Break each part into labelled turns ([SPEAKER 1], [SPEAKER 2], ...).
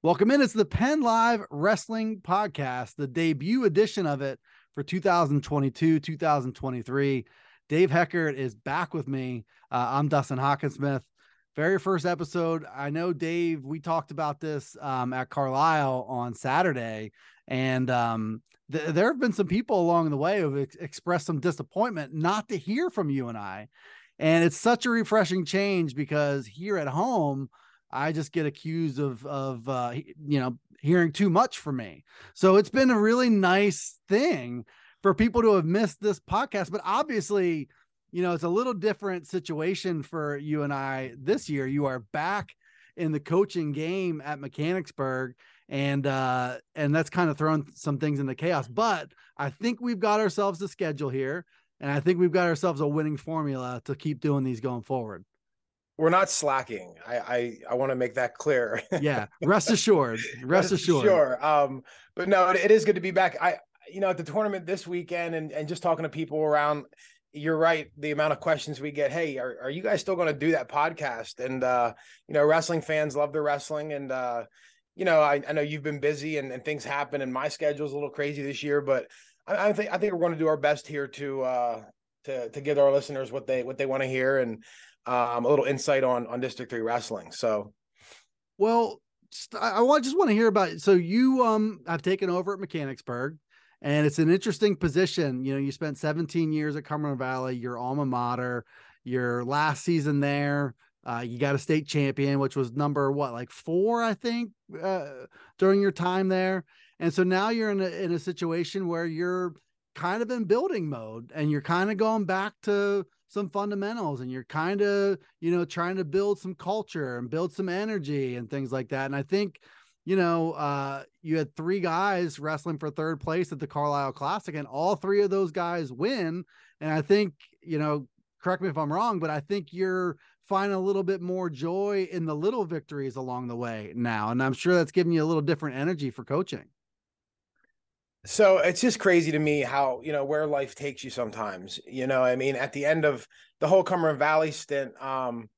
[SPEAKER 1] Welcome in. It's the PennLive Wrestling Podcast, the debut edition of it for 2022, 2023. Dave Heckard is back with me. Uh, I'm Dustin Hockensmith. Very first episode. I know, Dave, we talked about this um, at Carlisle on Saturday, and um, th- there have been some people along the way who've ex- expressed some disappointment not to hear from you and I. And it's such a refreshing change because here at home, I just get accused of of uh, you know hearing too much from me. So it's been a really nice thing for people to have missed this podcast. But obviously, you know, it's a little different situation for you and I this year. You are back in the coaching game at Mechanicsburg, and uh, and that's kind of thrown some things into chaos. But I think we've got ourselves a schedule here, and I think we've got ourselves a winning formula to keep doing these going forward
[SPEAKER 2] we're not slacking. I I, I want to make that clear.
[SPEAKER 1] yeah, rest assured. Rest, rest assured.
[SPEAKER 2] Sure. Um, but no, it, it is good to be back. I you know at the tournament this weekend and and just talking to people around. You're right. The amount of questions we get. Hey, are, are you guys still going to do that podcast? And uh, you know, wrestling fans love their wrestling, and uh, you know, I, I know you've been busy and, and things happen, and my schedule's a little crazy this year, but I, I think I think we're going to do our best here to uh to to give our listeners what they what they want to hear and um, a little insight on on District Three wrestling. So,
[SPEAKER 1] well, just, I want just want to hear about. It. So you um have taken over at Mechanicsburg, and it's an interesting position. You know, you spent 17 years at Cumberland Valley, your alma mater. Your last season there, uh, you got a state champion, which was number what, like four, I think, uh, during your time there. And so now you're in a, in a situation where you're kind of in building mode and you're kind of going back to some fundamentals and you're kind of you know trying to build some culture and build some energy and things like that. And i think you know uh you had three guys wrestling for third place at the carlisle classic and all three of those guys win. And i think you know correct me if i'm wrong but i think you're finding a little bit more joy in the little victories along the way now. And i'm sure that's giving you a little different energy for coaching
[SPEAKER 2] so it's just crazy to me how you know where life takes you sometimes you know i mean at the end of the whole cumberland valley stint um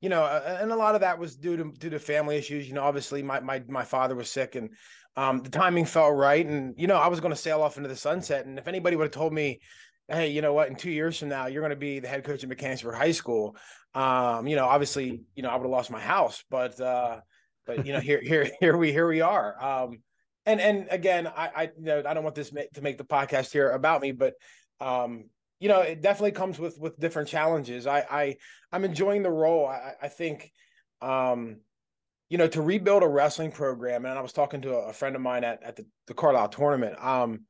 [SPEAKER 2] you know and a lot of that was due to due to family issues you know obviously my my, my father was sick and um the timing felt right and you know i was going to sail off into the sunset and if anybody would have told me hey you know what in two years from now you're going to be the head coach at mechanicsburg high school um you know obviously you know i would have lost my house but uh but you know here here here we here we are um and and again, I I you know I don't want this to make the podcast here about me, but um, you know, it definitely comes with with different challenges. I I I'm enjoying the role. I I think um, you know, to rebuild a wrestling program, and I was talking to a, friend of mine at at the, the Carlisle tournament. Um,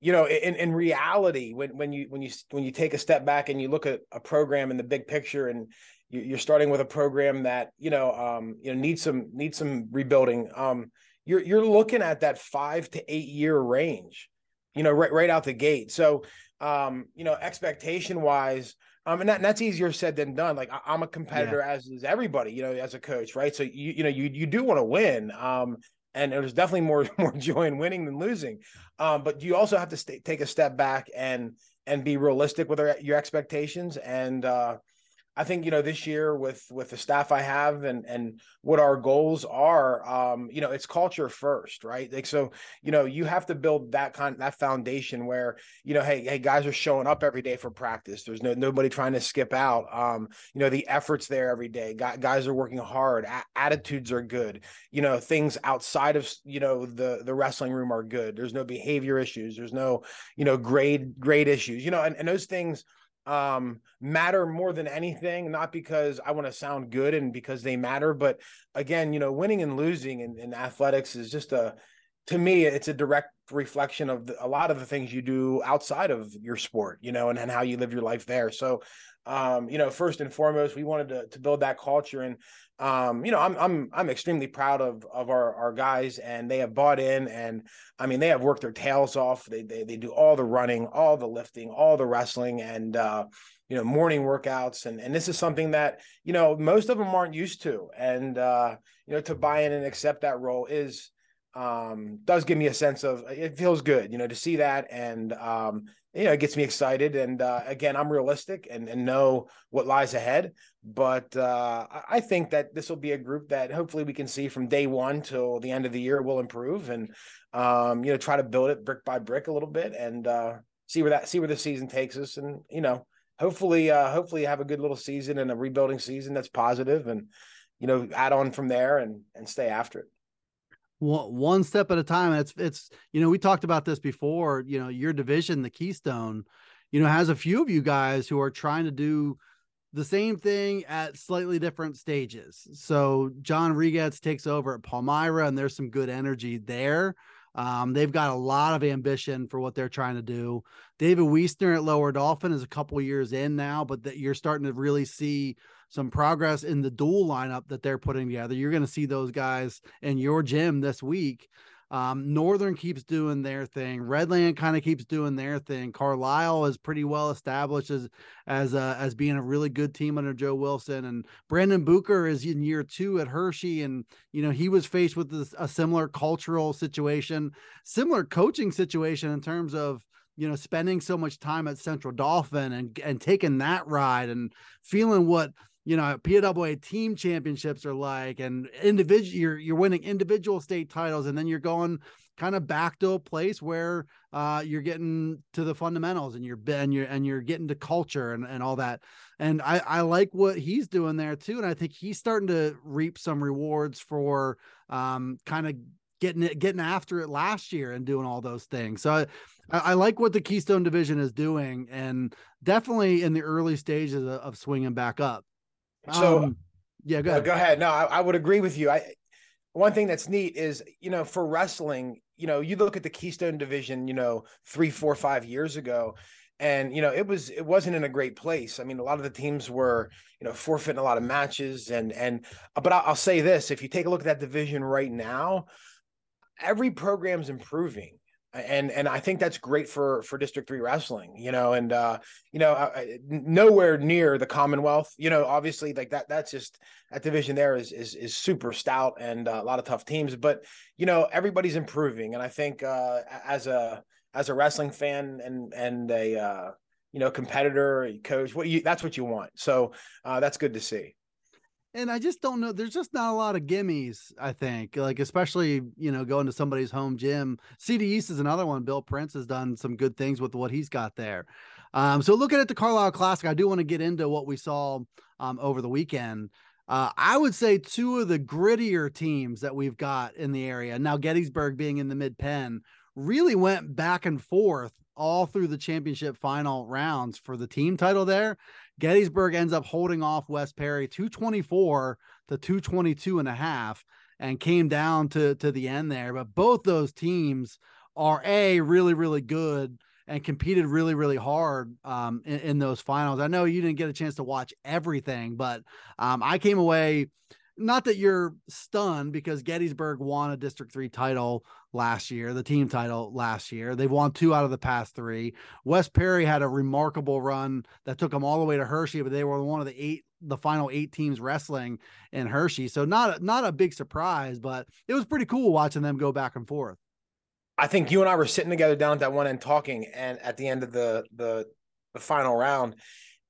[SPEAKER 2] you know, in in reality, when when you when you when you take a step back and you look at a program in the big picture, and you're starting with a program that you know um, you know needs some needs some rebuilding. Um, you're you're looking at that five to eight year range, you know, right right out the gate. So, um, you know, expectation wise, um, and, that, and that's easier said than done. Like I, am a competitor, yeah. as is everybody, you know, as a coach, right? So you you know you you do want to win, um, and there's definitely more more joy in winning than losing, um, but you also have to stay, take a step back and and be realistic with our, your expectations and uh I think you know this year with with the staff I have and and what our goals are, um, you know, it's culture first, right? Like so, you know, you have to build that kind that foundation where you know, hey, hey, guys are showing up every day for practice. There's no nobody trying to skip out. Um, you know, the efforts there every day. Guys are working hard. A- attitudes are good. You know, things outside of you know the the wrestling room are good. There's no behavior issues. There's no you know grade grade issues. You know, and and those things um matter more than anything not because i want to sound good and because they matter but again you know winning and losing in, in athletics is just a to me it's a direct reflection of the, a lot of the things you do outside of your sport you know and, and how you live your life there so um, you know, first and foremost, we wanted to, to build that culture. And um, you know, I'm I'm I'm extremely proud of of our our guys, and they have bought in, and I mean, they have worked their tails off. They they they do all the running, all the lifting, all the wrestling, and uh, you know, morning workouts, and and this is something that you know most of them aren't used to, and uh, you know, to buy in and accept that role is um does give me a sense of it feels good you know to see that and um you know it gets me excited and uh again i'm realistic and, and know what lies ahead but uh i think that this will be a group that hopefully we can see from day one till the end of the year will improve and um you know try to build it brick by brick a little bit and uh see where that see where the season takes us and you know hopefully uh hopefully have a good little season and a rebuilding season that's positive and you know add on from there and and stay after it
[SPEAKER 1] one step at a time. It's it's you know we talked about this before. You know your division, the Keystone, you know has a few of you guys who are trying to do the same thing at slightly different stages. So John Rigetz takes over at Palmyra, and there's some good energy there. Um, they've got a lot of ambition for what they're trying to do. David Wiesner at Lower Dauphin is a couple years in now, but that you're starting to really see some progress in the dual lineup that they're putting together. You're going to see those guys in your gym this week. Um, Northern keeps doing their thing. Redland kind of keeps doing their thing. Carlisle is pretty well established as as uh, as being a really good team under Joe Wilson. And Brandon Booker is in year two at Hershey, and you know he was faced with this, a similar cultural situation, similar coaching situation in terms of you know spending so much time at Central Dauphin and and taking that ride and feeling what you know PWA team championships are like and individual you're you're winning individual state titles and then you're going kind of back to a place where uh, you're getting to the fundamentals and you're and you're and you're getting to culture and, and all that. And I, I like what he's doing there too and I think he's starting to reap some rewards for um, kind of getting it getting after it last year and doing all those things. So I, I like what the Keystone division is doing and definitely in the early stages of, of swinging back up
[SPEAKER 2] so um, yeah, go ahead. go ahead. No, I, I would agree with you. I one thing that's neat is you know for wrestling, you know, you look at the Keystone division, you know, three, four, five years ago, and you know it was it wasn't in a great place. I mean, a lot of the teams were you know forfeiting a lot of matches, and and but I'll, I'll say this: if you take a look at that division right now, every program's improving and and I think that's great for for District Three wrestling, you know, and uh, you know, uh nowhere near the Commonwealth, you know, obviously like that. That's just that division there is is is super stout and uh, a lot of tough teams, but you know, everybody's improving, and I think uh, as a as a wrestling fan and and a uh, you know competitor, coach, what you that's what you want. So uh, that's good to see
[SPEAKER 1] and I just don't know. There's just not a lot of gimmies. I think, like especially you know going to somebody's home gym. CD East is another one. Bill Prince has done some good things with what he's got there. Um, so looking at the Carlisle Classic, I do want to get into what we saw um, over the weekend. Uh, I would say two of the grittier teams that we've got in the area now, Gettysburg being in the Mid-Penn, really went back and forth all through the championship final rounds for the team title there. Gettysburg ends up holding off West Perry 224 to 222 and a half and came down to to the end there. But both those teams are a really really good and competed really really hard um, in, in, those finals. I know you didn't get a chance to watch everything, but um, I came away not that you're stunned because Gettysburg won a District 3 title last year, the team title last year. They've won two out of the past three. West Perry had a remarkable run that took them all the way to Hershey, but they were one of the eight the final eight teams wrestling in Hershey. So not not a big surprise, but it was pretty cool watching them go back and forth.
[SPEAKER 2] I think you and I were sitting together down at that one end talking, and at the end of the the the final round,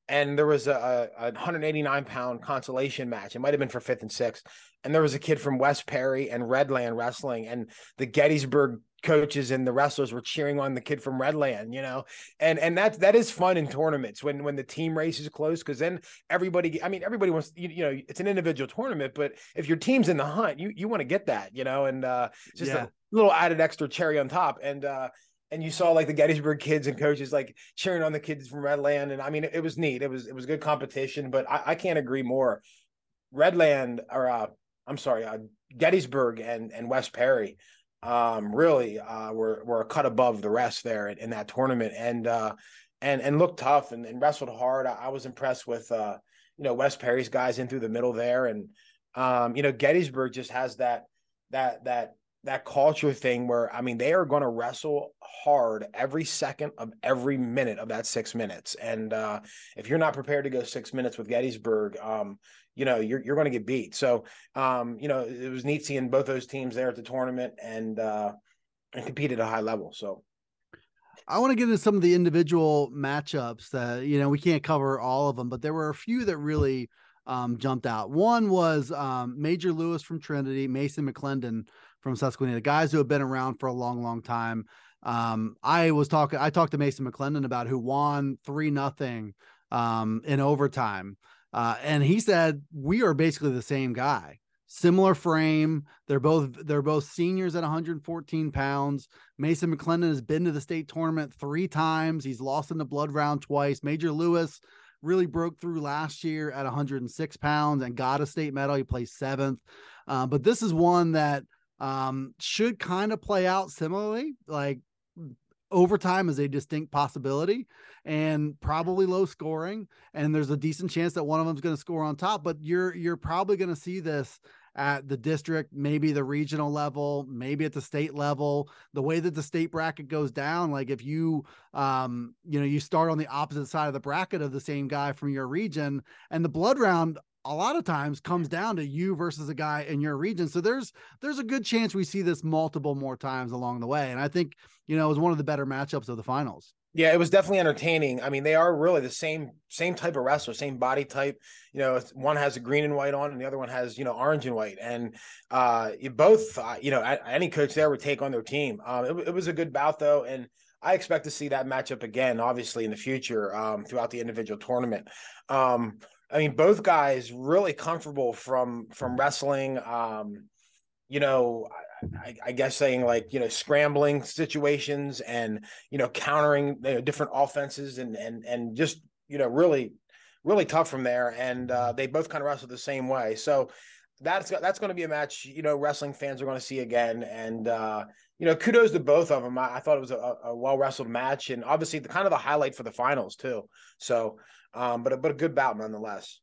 [SPEAKER 2] and there was a, a 189 pound consolation match. It might have been for fifth and sixth. And there was a kid from West Perry and Redland wrestling, and the Gettysburg coaches and the wrestlers were cheering on the kid from Redland, you know, and and that that is fun in tournaments when when the team race is close because then everybody, I mean, everybody wants, you, you, know, it's an individual tournament, but if your team's in the hunt, you you want to get that, you know, and uh, just yeah. a little added extra cherry on top, and uh, and you saw like the Gettysburg kids and coaches like cheering on the kids from Redland. And I mean, it, it was neat. It was it was good competition, but I, I can't agree more. Redland or uh, I'm sorry, uh, Gettysburg and and West Perry um, really uh, were were a cut above the rest there in, in that tournament and uh, and and looked tough and, and wrestled hard. I, I was impressed with uh, you know West Perry's guys in through the middle there and Um, you know, Gettysburg just has that that that that culture thing where I mean they are going to wrestle hard every second of every minute of that six minutes, and uh, if you're not prepared to go six minutes with Gettysburg, um, you know you're you're going to get beat. So um, you know it was neat seeing both those teams there at the tournament and uh, and compete at a high level. So.
[SPEAKER 1] I want to get into some of the individual matchups that you know we can't cover all of them, but there were a few that really um, jumped out. One was um, Major Lewis from Trinity, Mason McClendon from Susquehanna, guys who have been around for a long, long time. Um, I was talking, I talked to Mason McClendon about who won three nothing um, in overtime. Uh, and he said, we are basically the same guy, similar frame. They're both, they're both seniors at 114 pounds. Mason McClendon has been to the state tournament three times. He's lost in the blood round twice. Major Lewis really broke through last year at 106 pounds and got a state medal. He placed seventh. Uh, but this is one that um, should kind of play out similarly. Like overtime is a distinct possibility and probably low scoring. And there's a decent chance that one of them is going to score on top. But you're you're probably going to see this at the district, maybe the regional level, maybe at the state level. The way that the state bracket goes down, like if you, um, you know, you start on the opposite side of the bracket of the same guy from your region, and the blood round a lot of times comes down to you versus a guy in your region. So there's there's a good chance we see this multiple more times along the way. And I think, you know, it was one of the better matchups of the finals.
[SPEAKER 2] Yeah, it was definitely entertaining. I mean, they are really the same same type of wrestler, same body type. You know, one has a green and white on, and the other one has you know orange and white. And uh, you both, uh, you know, any coach there would take on their team. Um, it, it was a good bout though, and I expect to see that matchup again, obviously in the future um, throughout the individual tournament. Um, I mean, both guys really comfortable from from wrestling. Um, you know, I, I, guess saying like you know scrambling situations and you know countering you know, different offenses and and and just you know really really tough from there. And uh, they both kind of wrestle the same way. So that's that's going to be a match you know wrestling fans are going to see again. And uh, you know kudos to both of them I, I thought it was a, a well wrestled match and obviously the kind of the highlight for the finals too. So um, but but a good bout nonetheless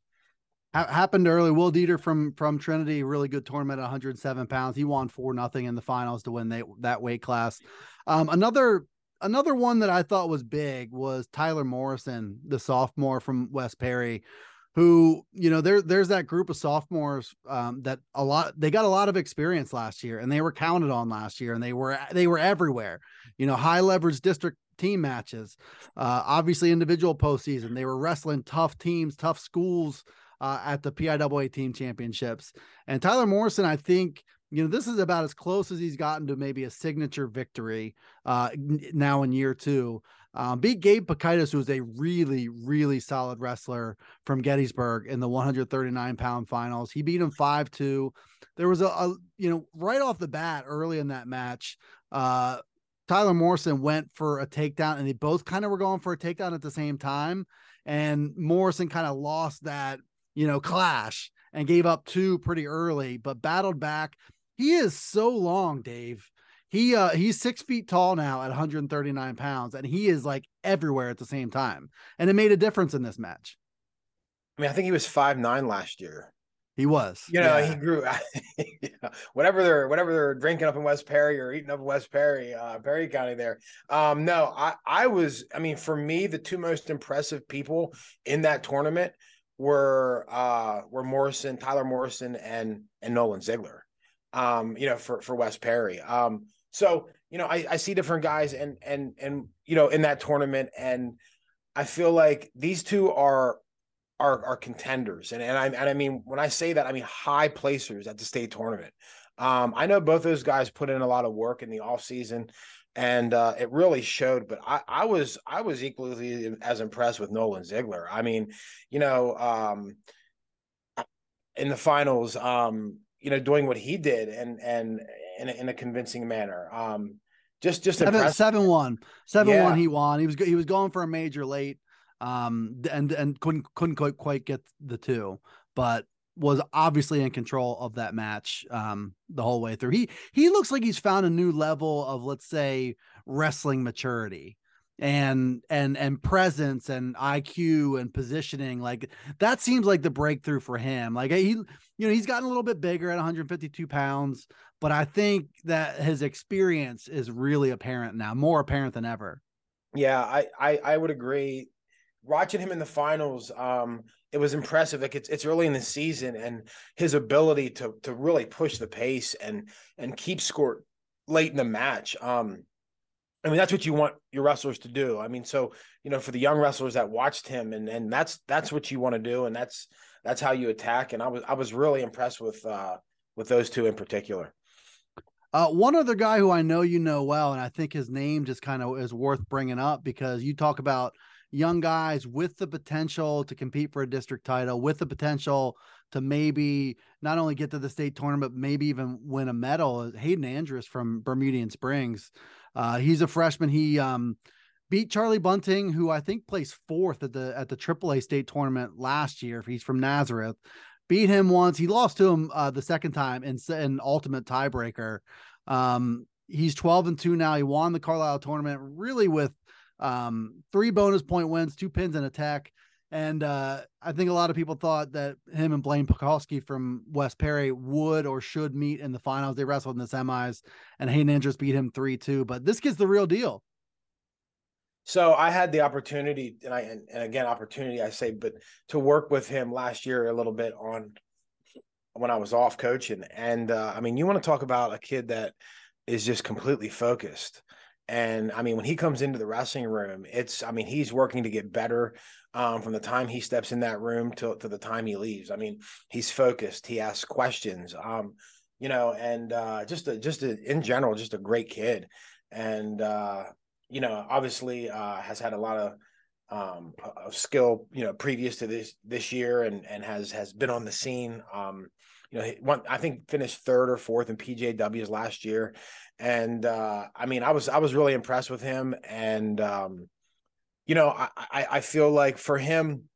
[SPEAKER 1] happened early. Will Dieter from from Trinity, really good tournament at 107 pounds. He won four nothing in the finals to win they, that weight class. Um, another another one that I thought was big was Tyler Morrison, the sophomore from West Perry, who you know there there's that group of sophomores um, that a lot they got a lot of experience last year and they were counted on last year and they were they were everywhere. You know, high leverage district team matches, uh, obviously individual postseason. They were wrestling tough teams, tough schools uh, at the PIAA team championships. And Tyler Morrison, I think, you know, this is about as close as he's gotten to maybe a signature victory uh, now in year two. Um, beat Gabe Pakaitis, who is a really, really solid wrestler from Gettysburg in the 139 pound finals. He beat him 5 2. There was a, a, you know, right off the bat early in that match, uh, Tyler Morrison went for a takedown and they both kind of were going for a takedown at the same time. And Morrison kind of lost that you know, clash and gave up two pretty early, but battled back. He is so long, Dave. He uh he's six feet tall now at 139 pounds, and he is like everywhere at the same time. And it made a difference in this match.
[SPEAKER 2] I mean, I think he was five nine last year.
[SPEAKER 1] He was.
[SPEAKER 2] You know, yeah. he grew whatever they're whatever they're drinking up in West Perry or eating up in West Perry, uh Perry County there. Um, no, I I was, I mean, for me, the two most impressive people in that tournament were uh were Morrison, Tyler Morrison, and and Nolan Ziegler. Um, you know, for for West Perry. Um, so you know, I, I see different guys and and and you know in that tournament, and I feel like these two are are are contenders. And and I and I mean when I say that, I mean high placers at the state tournament. Um, I know both those guys put in a lot of work in the off season and uh, it really showed. But I, I, was I was equally as impressed with Nolan Ziegler. I mean, you know, um, in the finals, um, you know, doing what he did and and in a, in a convincing manner. Um, just just
[SPEAKER 1] seven, seven one seven yeah. one he won. He was he was going for a major late, um, and and couldn't couldn't quite, quite get the two, but was obviously in control of that match um, the whole way through. He he looks like he's found a new level of let's say wrestling maturity. and and and presence and IQ and positioning like that seems like the breakthrough for him like he you know he's gotten a little bit bigger at 152 pounds but I think that his experience is really apparent now more apparent than ever
[SPEAKER 2] yeah I I, I would agree watching him in the finals um it was impressive like it's it's early in the season and his ability to to really push the pace and and keep score late in the match um I mean, that's what you want your wrestlers to do. I mean, so you know, for the young wrestlers that watched him, and and that's that's what you want to do, and that's that's how you attack. And I was I was really impressed with uh with those two in particular.
[SPEAKER 1] Uh, one other guy who I know you know well, and I think his name just kind of is worth bringing up because you talk about young guys with the potential to compete for a district title, with the potential to maybe not only get to the state tournament, maybe even win a medal. Hayden Andrus from Bermudian Springs. Uh, he's a freshman. He um, beat Charlie Bunting, who I think placed fourth at the at the AAA state tournament last year. He's from Nazareth. Beat him once. He lost to him uh, the second time in an ultimate tiebreaker. Um, he's 12 and 2 now. He won the Carlisle tournament really with um, three bonus point wins, two pins and attack. And uh, I think a lot of people thought that him and Blaine Pukowski from West Perry would or should meet in the finals. They wrestled in the semis, and Hayden Andrus beat him 3 2. But this kid's the real deal.
[SPEAKER 2] So I had the opportunity, and I and, and again opportunity I say, but to work with him last year a little bit on when I was off coaching, and uh, I mean, you want to talk about a kid that is just completely focused. And I mean, when he comes into the wrestling room, it's, I mean, he's working to get better um, from the time he steps in that room to, the time he leaves. I mean, he's focused, he asks questions, um, you know, and uh, just, a, just a, in general, just a great kid. And, uh, you know, obviously uh, has had a lot of, um, of skill, you know, previous to this this year, and and has has been on the scene. Um, you know, one I think finished third or fourth in PJWs last year, and uh, I mean, I was I was really impressed with him, and um, you know, I, I I feel like for him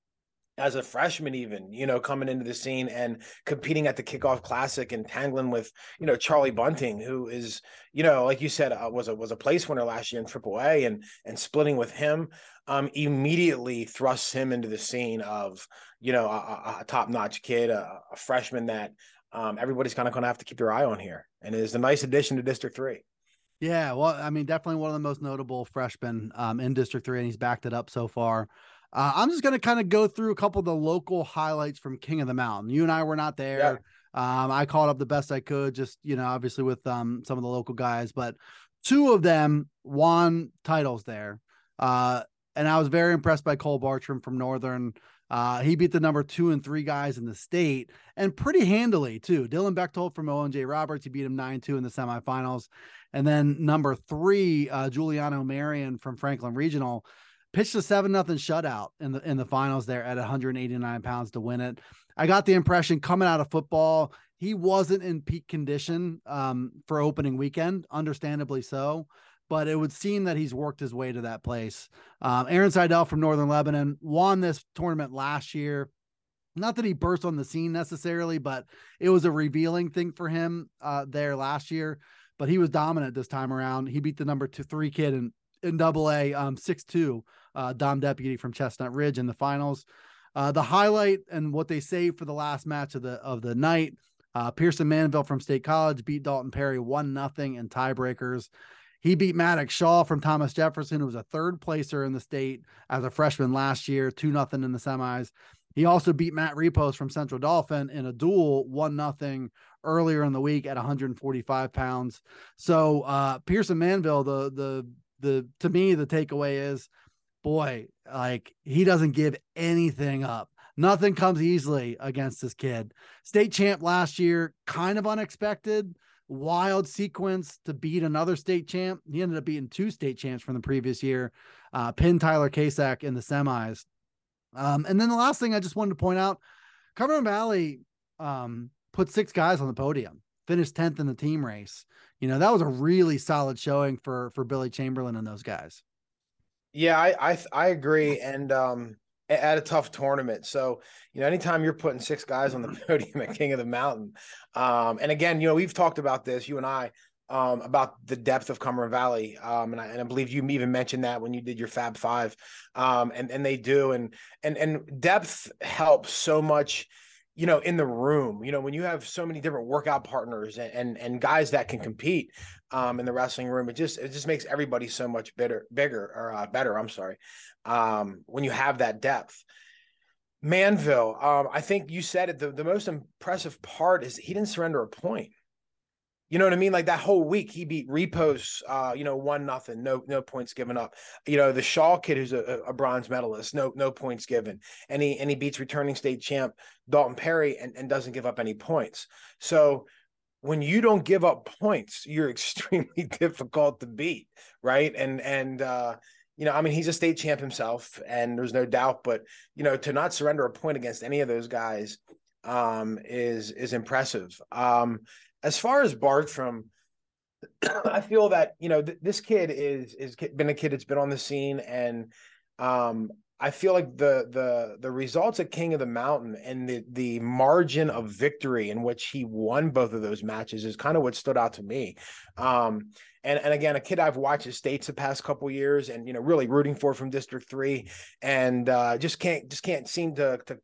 [SPEAKER 2] as a freshman even you know coming into the scene and competing at the kickoff classic and tangling with you know charlie bunting who is you know like you said uh, was a was a place winner last year in triple a and and splitting with him um immediately thrusts him into the scene of you know a, a top-notch kid a, a freshman that um everybody's kind of going to have to keep their eye on here and is a nice addition to district three
[SPEAKER 1] yeah well i mean definitely one of the most notable freshmen um in district three and he's backed it up so far uh, I'm just going to kind of go through a couple of the local highlights from King of the Mountain. You and I were not there. Yeah. Um, I caught up the best I could, just you know, obviously with um, some of the local guys, but two of them won titles there. Uh, and I was very impressed by Cole Bartram from Northern. Uh, he beat the number two and three guys in the state and pretty handily too. Dylan Bechtold from Owen J. Roberts, he beat him 9 2 in the semifinals. And then number three, uh, Giuliano Marion from Franklin Regional pitched a seven nothing shutout in the in the finals there at 189 pounds to win it. I got the impression coming out of football, he wasn't in peak condition um, for opening weekend, understandably so. But it would seem that he's worked his way to that place. Um, Aaron Seidel from Northern Lebanon won this tournament last year. Not that he burst on the scene necessarily, but it was a revealing thing for him uh, there last year. But he was dominant this time around. He beat the number two three kid in in Double A, um, six two uh, Dom Deputy from Chestnut Ridge in the finals. Uh, the highlight and what they saved for the last match of the of the night. Uh, Pierson Manville from State College beat Dalton Perry one nothing in tiebreakers. He beat Maddox Shaw from Thomas Jefferson, who was a third placer in the state as a freshman last year, two nothing in the semis. He also beat Matt Repos from Central Dauphin in a dual, one nothing earlier in the week at 145 pounds. So uh, Pierson Manville, the the the to me the takeaway is boy, like he doesn't give anything up. Nothing comes easily against this kid. State champ last year, kind of unexpected, wild sequence to beat another state champ. He ended up beating two state champs from the previous year, uh, pin Tyler Kasak in the semis. Um, and then the last thing I just wanted to point out Cumberland Valley um, put six guys on the podium, finished 10th in the team race. You know, that was a really solid showing for for Billy Chamberlain and those guys.
[SPEAKER 2] Yeah, I I, I agree, and um, at a tough tournament. So you know, anytime you're putting six guys on the podium at King of the Mountain, um, and again, you know, we've talked about this, you and I, um, about the depth of Cumberland Valley. Um, and I, and I believe you even mentioned that when you did your Fab Five. Um, and and they do, and and and depth helps so much. You know, in the room, you know, when you have so many different workout partners and and, and guys that can compete um, in the wrestling room, it just it just makes everybody so much better, bigger or uh, better. I'm sorry, um, when you have that depth. Manville, um, I think you said it. The, the most impressive part is he didn't surrender a point. You know what I mean? Like that whole week, he beat Repos, uh, you know, one nothing, no no points given up. You know, the Shaw kid, who's a, a, bronze medalist, no no points given, and he and he beats returning state champ Dalton Perry and, and doesn't give up any points. So when you don't give up points, you're extremely difficult to beat, right? And and uh, you know, I mean, he's a state champ himself, and there's no doubt. But you know, to not surrender a point against any of those guys um, is is impressive. Um, as far as Bartram, I feel that you know th- this kid is is been a kid that's been on the scene, and um, I feel like the the the results at King of the Mountain and the the margin of victory in which he won both of those matches is kind of what stood out to me. Um, and and again, a kid I've watched his states the past couple years, and you know, really rooting for from District Three, and uh, just can't just can't seem to to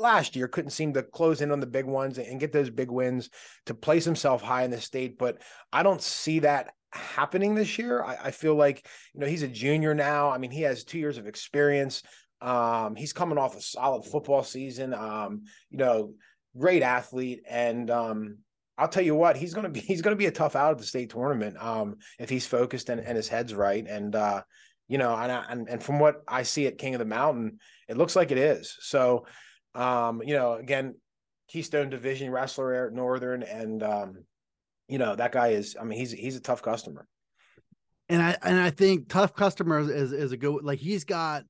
[SPEAKER 2] last year couldn't seem to close in on the big ones and get those big wins to place himself high in the state. But I don't see that happening this year. I, I, feel like, you know, he's a junior now. I mean, he has two years of experience. Um, he's coming off a solid football season. Um, you know, great athlete. And um, I'll tell you what, he's gonna be he's gonna be a tough out at the state tournament um, if he's focused and, and his head's right. And uh, you know, and, and and from what I see at King of the Mountain, it looks like it is. So um, you know, again, Keystone Division wrestler at Northern, and um, you know that guy is. I mean, he's he's a tough customer.
[SPEAKER 1] And I and I think tough customer is is a good like he's got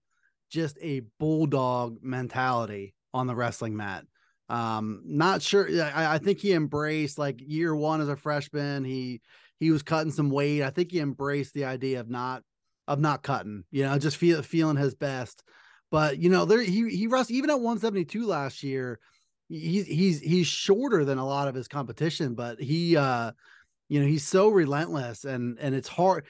[SPEAKER 1] just a bulldog mentality on the wrestling mat. Um, not sure. I, I think he embraced like year one as a freshman. He he was cutting some weight. I think he embraced the idea of not of not cutting. You know, just feel feeling his best. But you know, there he he rushed even at 172 last year. He's he's he's shorter than a lot of his competition, but he uh you know he's so relentless and and it's hard.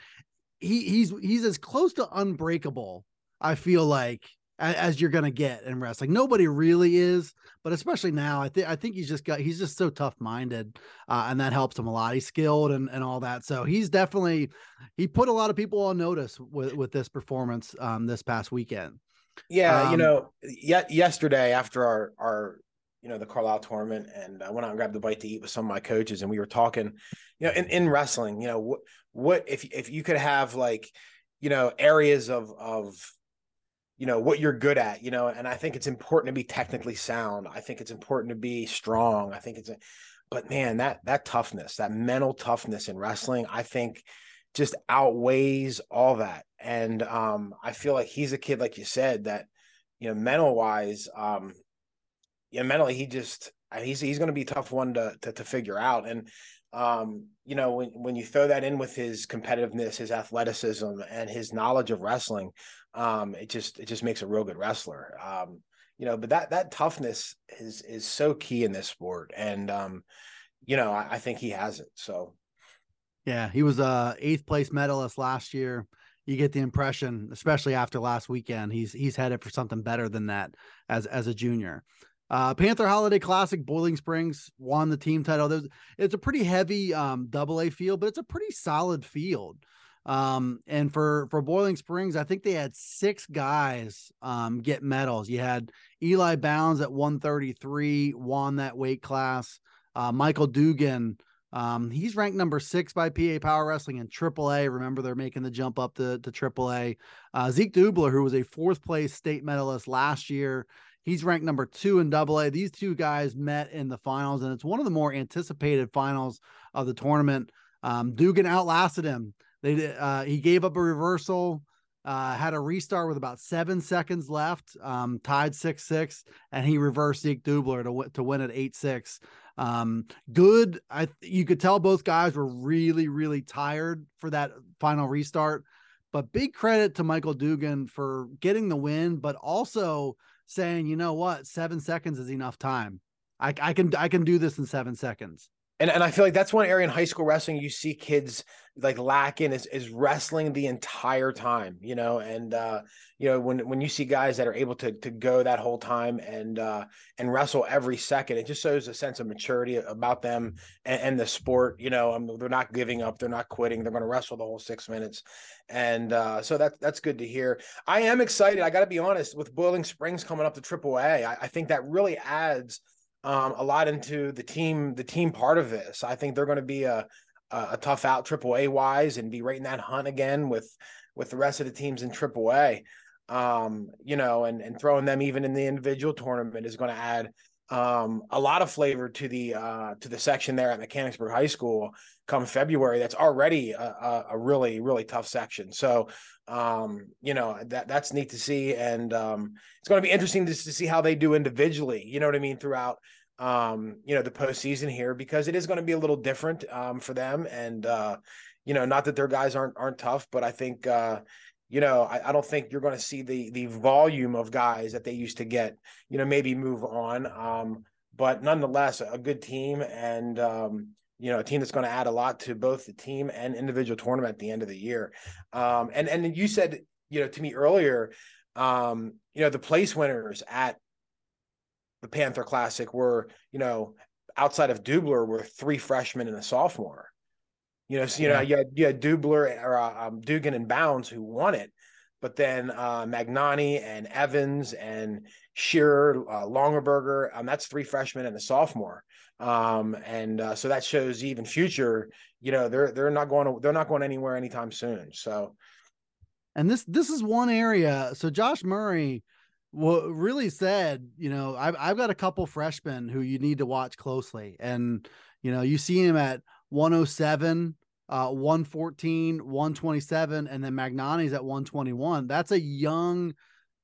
[SPEAKER 1] He he's he's as close to unbreakable. I feel like as, you're gonna get in wrestling. Nobody really is, but especially now, I think I think he's just got he's just so tough minded, uh, and that helps him a lot. He's skilled and and all that, so he's definitely he put a lot of people on notice with with this performance um, this past weekend.
[SPEAKER 2] Yeah, um, you know, yet yesterday after our our you know the Carlisle tournament, and I went out and grabbed a bite to eat with some of my coaches, and we were talking, you know, in, in wrestling, you know, what what if if you could have like, you know, areas of of you know what you're good at you know and i think it's important to be technically sound i think it's important to be strong i think it's a, but man that that toughness that mental toughness in wrestling i think just outweighs all that. And um, I feel like he's a kid, like you said, that you know, mental wise, um, yeah, mentally he just he's he's going to be tough one to, to to figure out. And um, you know, when when you throw that in with his competitiveness, his athleticism, and his knowledge of wrestling, um, it just it just makes a real good wrestler. Um, you know, but that that toughness is is so key in this sport, and um, you know, I, I think he has it. So
[SPEAKER 1] yeah, he was a eighth place medalist last year. You get the impression, especially after last weekend, he's he's headed for something better than that as as a junior. Uh, Panther Holiday Classic, Boiling Springs won the team title. There's, it's a pretty heavy um, double A field, but it's a pretty solid field. Um, and for for Boiling Springs, I think they had six guys um, get medals. You had Eli Bounds at 133, won that weight class. Uh, Michael Dugan um, he's ranked number six by PA Power Wrestling in AAA. Remember, they're making the jump up to, to AAA. Uh, Zeke Dubler, who was a fourth place state medalist last year, he's ranked number two in AA. These two guys met in the finals, and it's one of the more anticipated finals of the tournament. Um, Dugan outlasted him. They uh, he gave up a reversal. Uh, had a restart with about seven seconds left, um, tied six six, and he reversed Zeke Dubler to to win at eight six. Um, good. I you could tell both guys were really, really tired for that final restart. But big credit to Michael Dugan for getting the win, but also saying, you know what, seven seconds is enough time. I, I can I can do this in seven seconds.
[SPEAKER 2] And and I feel like that's one area in high school wrestling you see kids like lacking is is wrestling the entire time, you know, and uh, you know when when you see guys that are able to to go that whole time and uh, and wrestle every second, it just shows a sense of maturity about them and, and the sport. You know, um, they're not giving up, they're not quitting, they're going to wrestle the whole six minutes, and uh, so that's that's good to hear. I am excited. I got to be honest with Boiling Springs coming up to AAA. I, I think that really adds um, a lot into the team, the team part of this. I think they're going to be a, a tough out triple A wise and be right in that hunt again with, with the rest of the teams in triple A. Um, you know, and, and throwing them even in the individual tournament is going to add um, a lot of flavor to the uh, to the section there at Mechanicsburg High School come February. That's already a, a, a really really tough section. So um, you know that that's neat to see, and um, it's going to be interesting to, to see how they do individually. You know what I mean throughout um, you know the postseason here because it is going to be a little different um, for them, and uh, you know not that their guys aren't aren't tough, but I think. Uh, you know, I, I, don't think you're going to see the the volume of guys that they used to get. You know, maybe move on, um, but nonetheless, a good team and um, you know a team that's going to add a lot to both the team and individual tournament at the end of the year. Um, and and you said you know to me earlier, um, you know, the place winners at the Panther Classic were you know outside of Dubler were three freshmen and a sophomore. You know, so, you yeah. know, you had, you had Dubler or uh, um, Dugan and Bounds who won it, but then uh, Magnani and Evans and Shearer, uh, Longerberger, um, that's three freshmen and a sophomore. Um, and uh, so that shows even future, you know, they're they're not going to they're not going anywhere anytime soon. So,
[SPEAKER 1] and this this is one area. So Josh Murray well really said, you know, I've I've got a couple freshmen who you need to watch closely, and you know, you see him at 107 uh, 114, 127, and then Magnani's at 121. That's a young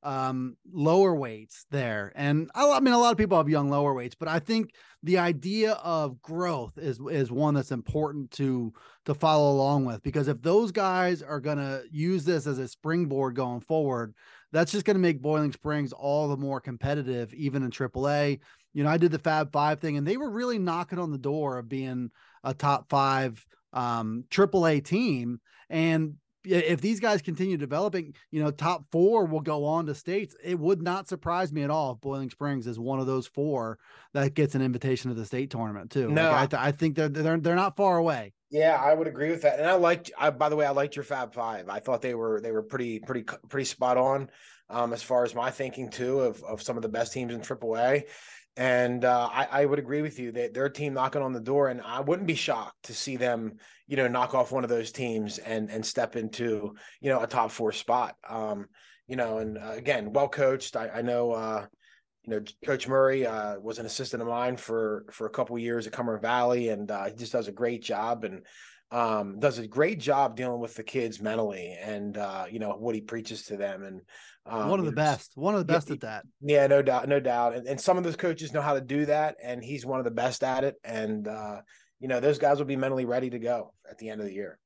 [SPEAKER 1] um lower weights there and I, I, mean a lot of people have young lower weights but i think the idea of growth is is one that's important to to follow along with because if those guys are going to use this as a springboard going forward that's just going to make boiling springs all the more competitive even in aaa you know i did the fab five thing and they were really knocking on the door of being a top five um, AAA team. And if these guys continue developing, you know, top four will go on to states. It would not surprise me at all if Boiling Springs is one of those four that gets an invitation to the state tournament too. No, like I, th- I, think they're they're they're not far away.
[SPEAKER 2] Yeah, I would agree with that. And I liked. I, by the way, I liked your Fab Five. I thought they were they were pretty pretty pretty spot on um, as far as my thinking too of of some of the best teams in AAA. And uh, I, I, would agree with you that they're team knocking on the door, and I wouldn't be shocked to see them, you know, knock off one of those teams and and step into, you know, a top four spot. Um, you know, and uh, again, well coached. I, I know, uh, you know, Coach Murray uh, was an assistant of mine for for a couple years at Cumberland Valley, and uh, he just does a great job and um, does a great job dealing with the kids mentally, and uh, you know what he preaches to them, and
[SPEAKER 1] um, one of the best, one of the best
[SPEAKER 2] yeah,
[SPEAKER 1] at that.
[SPEAKER 2] Yeah, no doubt, no doubt. And, and some of those coaches know how to do that, and he's one of the best at it. And uh, you know, those guys will be mentally ready to go at the end of the year.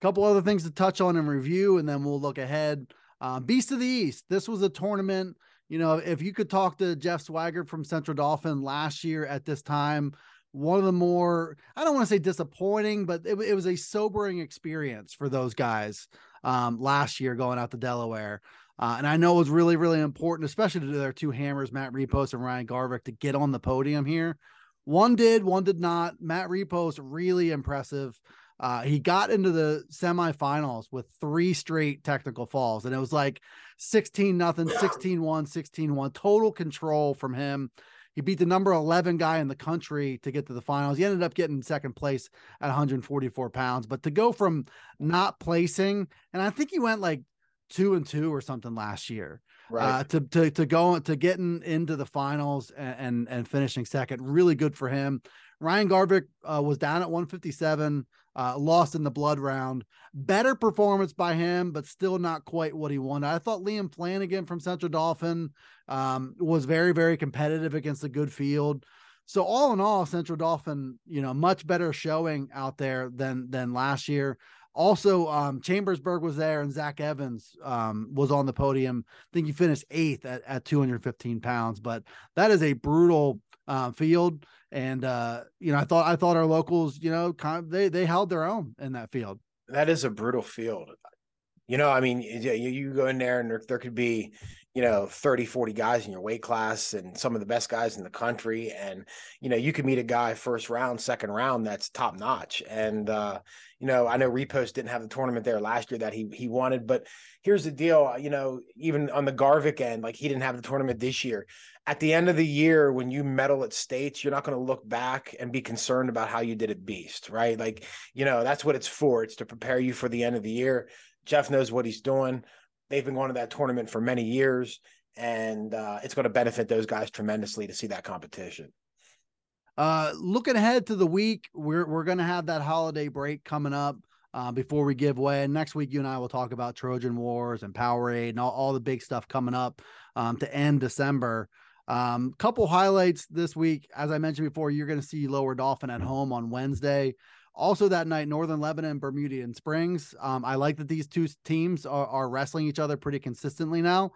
[SPEAKER 1] A couple other things to touch on and review, and then we'll look ahead. Um, Beast of the East. This was a tournament. You know, if you could talk to Jeff Swigert from Central Dauphin last year at this time, one of the more I don't want to say disappointing, but it, it was a sobering experience for those guys um, last year going out to Delaware. Uh, and I know it was really, really important, especially to their two hammers, Matt Repos and Ryan Garvik, to get on the podium here. One did, one did not. Matt Repos, really impressive. Uh, he got into the semifinals with three straight technical falls, and it was like 16 nothing, 16 1, 16 1, total control from him. He beat the number 11 guy in the country to get to the finals. He ended up getting second place at 144 pounds. But to go from not placing, and I think he went like two and two or something last year. Right. Uh, to to to go to getting into the finals and, and, and finishing second, really good for him. Ryan Garvik uh, was down at 157, uh, lost in the blood round. Better performance by him, but still not quite what he wanted. I thought Liam Flanagan from Central Dauphin um, was very very competitive against a good field. So all in all, Central Dauphin, you know, much better showing out there than than last year. Also, um, Chambersburg was there and Zach Evans um, was on the podium. I think he finished eighth at, at 215 pounds, but that is a brutal uh, field. And uh, you know, I thought I thought our locals, you know, kind of they they held their own in that field.
[SPEAKER 2] That is a brutal field. You know, I mean, you, you go in there and there, there could be, you know 30 40 guys in your weight class and some of the best guys in the country and you know you could meet a guy first round second round that's top notch and uh you know i know Repos didn't have the tournament there last year that he he wanted but here's the deal you know even on the garvik end like he didn't have the tournament this year at the end of the year when you medal at states you're not going to look back and be concerned about how you did at beast right like you know that's what it's for it's to prepare you for the end of the year jeff knows what he's doing They've been going to that tournament for many years, and uh, it's going to benefit those guys tremendously to see that competition.
[SPEAKER 1] Uh, looking ahead to the week, we're we're going to have that holiday break coming up. Uh, before we give way. Next week, you and I will talk about Trojan Wars and Powerade and all, all the big stuff coming up um, to end December. Um, couple highlights this week. As I mentioned before, you're going to see Lower Dauphin at home on Wednesday. Also that night, Northern Lebanon, Bermudian Springs. Um, I like that these two teams are, are wrestling each other pretty consistently now.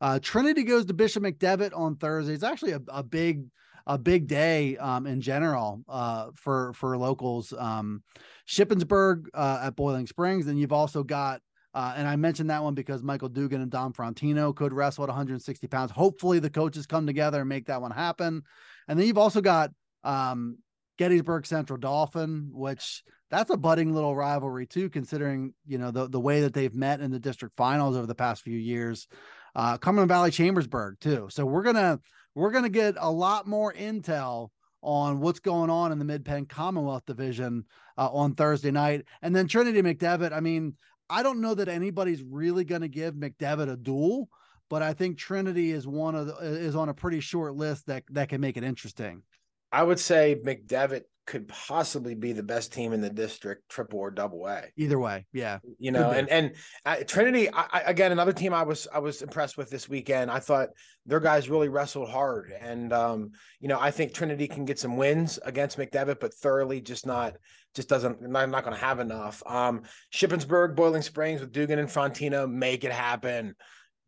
[SPEAKER 1] Uh, Trinity goes to Bishop McDevitt on Thursday. It's actually a, a big a big day um, in general uh, for for locals. Um, Shippensburg uh, at Boiling Springs, and you've also got. Uh, and I mentioned that one because Michael Dugan and Dom Frontino could wrestle at 160 pounds. Hopefully, the coaches come together and make that one happen. And then you've also got um, Gettysburg Central Dauphin, which that's a budding little rivalry too, considering you know the the way that they've met in the district finals over the past few years. Uh, Cumberland Valley Chambersburg too. So we're gonna we're gonna get a lot more intel on what's going on in the Mid-Penn Commonwealth Division uh, on Thursday night, and then Trinity McDevitt. I mean, I don't know that anybody's really going to give McDevitt a dual, but I think Trinity is one of the, is on a pretty short list that that can make it interesting.
[SPEAKER 2] I would say McDevitt could possibly be the best team in the district, triple or double A.
[SPEAKER 1] Either way, yeah.
[SPEAKER 2] You know, and and uh, Trinity I, I, again, another team I was I was impressed with this weekend. I thought their guys really wrestled hard, and um, you know, I think Trinity can get some wins against McDevitt, but thoroughly just not just doesn't not, not going to have enough. Um, Shippensburg, Boiling Springs with Dugan and Frontino, make it happen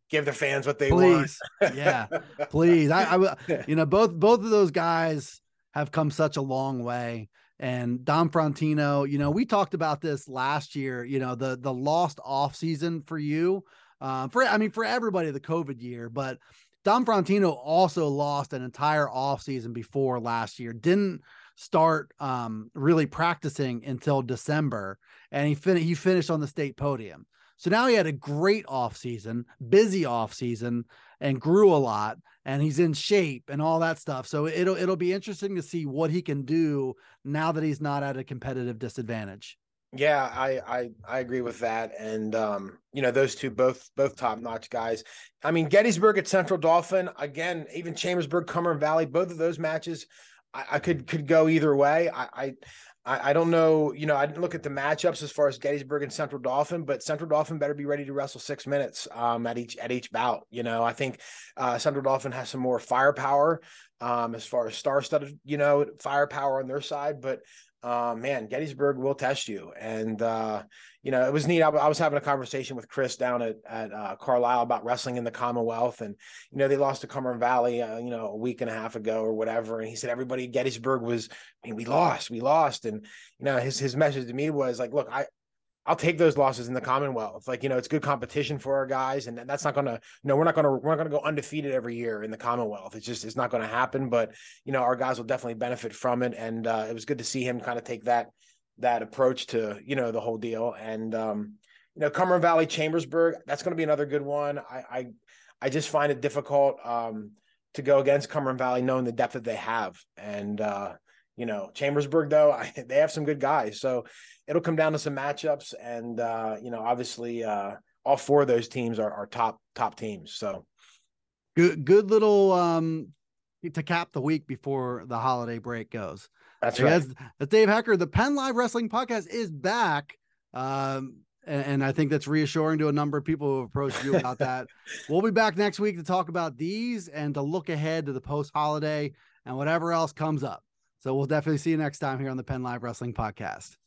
[SPEAKER 2] give the fans what they
[SPEAKER 1] please.
[SPEAKER 2] want.
[SPEAKER 1] yeah, please. I, I, you know, both both of those guys have come such a long way. And Dom Frontino, you know, we talked about this last year, you know, the the lost off season for you. Uh, for I mean, for everybody, the COVID year, but Dom Frontino also lost an entire off season before last year. Didn't start um, really practicing until December, and he fin- he finished on the state podium. So now he had a great off season, busy off season, and grew a lot and he's in shape and all that stuff. So it'll it'll be interesting to see what he can do now that he's not at a competitive disadvantage.
[SPEAKER 2] Yeah, I I I agree with that, and um, you know those two both both top notch guys. I mean Gettysburg at Central Dauphin again, even Chambersburg, Cumberland Valley, both of those matches, I, I could could go either way. I, I I, don't know, you know, I didn't look at the matchups as far as Gettysburg and Central Dauphin, but Central Dauphin better be ready to wrestle six minutes um, at each at each bout. You know, I think uh, Central Dauphin has some more firepower um, as far as star-studded, you know, firepower on their side, but uh, man, Gettysburg will test you. And, uh, you know, it was neat. I, was having a conversation with Chris down at, at uh, Carlisle about wrestling in the Commonwealth. And, you know, they lost to Cumberland Valley, uh, you know, a week and a half ago or whatever. And he said, everybody at Gettysburg was, I mean, we lost, we lost. And, you know, his, his message to me was like, look, I, I'll take those losses in the Commonwealth. Like, you know, it's good competition for our guys. And that's not going to, you know, we're not going to, we're not going to go undefeated every year in the Commonwealth. It's just, it's not going to happen. But, you know, our guys will definitely benefit from it. And uh, it was good to see him kind of take that, that approach to, you know, the whole deal. And, um, you know, Cumberland Valley, Chambersburg, that's going to be another good one. I, I, I just find it difficult um, to go against Cumberland Valley, knowing the depth that they have. And, uh, you know, Chambersburg though, I, they have some good guys. So it'll come down to some matchups, and uh, you know, obviously, uh, all four of those teams are, are top top teams. So
[SPEAKER 1] good, good little um to cap the week before the holiday break goes.
[SPEAKER 2] That's right.
[SPEAKER 1] That's Dave Heckard. The PennLive Wrestling Podcast is back. Um, and, and I think that's reassuring to a number of people who approached you about that. we'll be back next week to talk about these and to look ahead to the post holiday and whatever else comes up. So we'll definitely see you next time here on the PennLive Wrestling Podcast.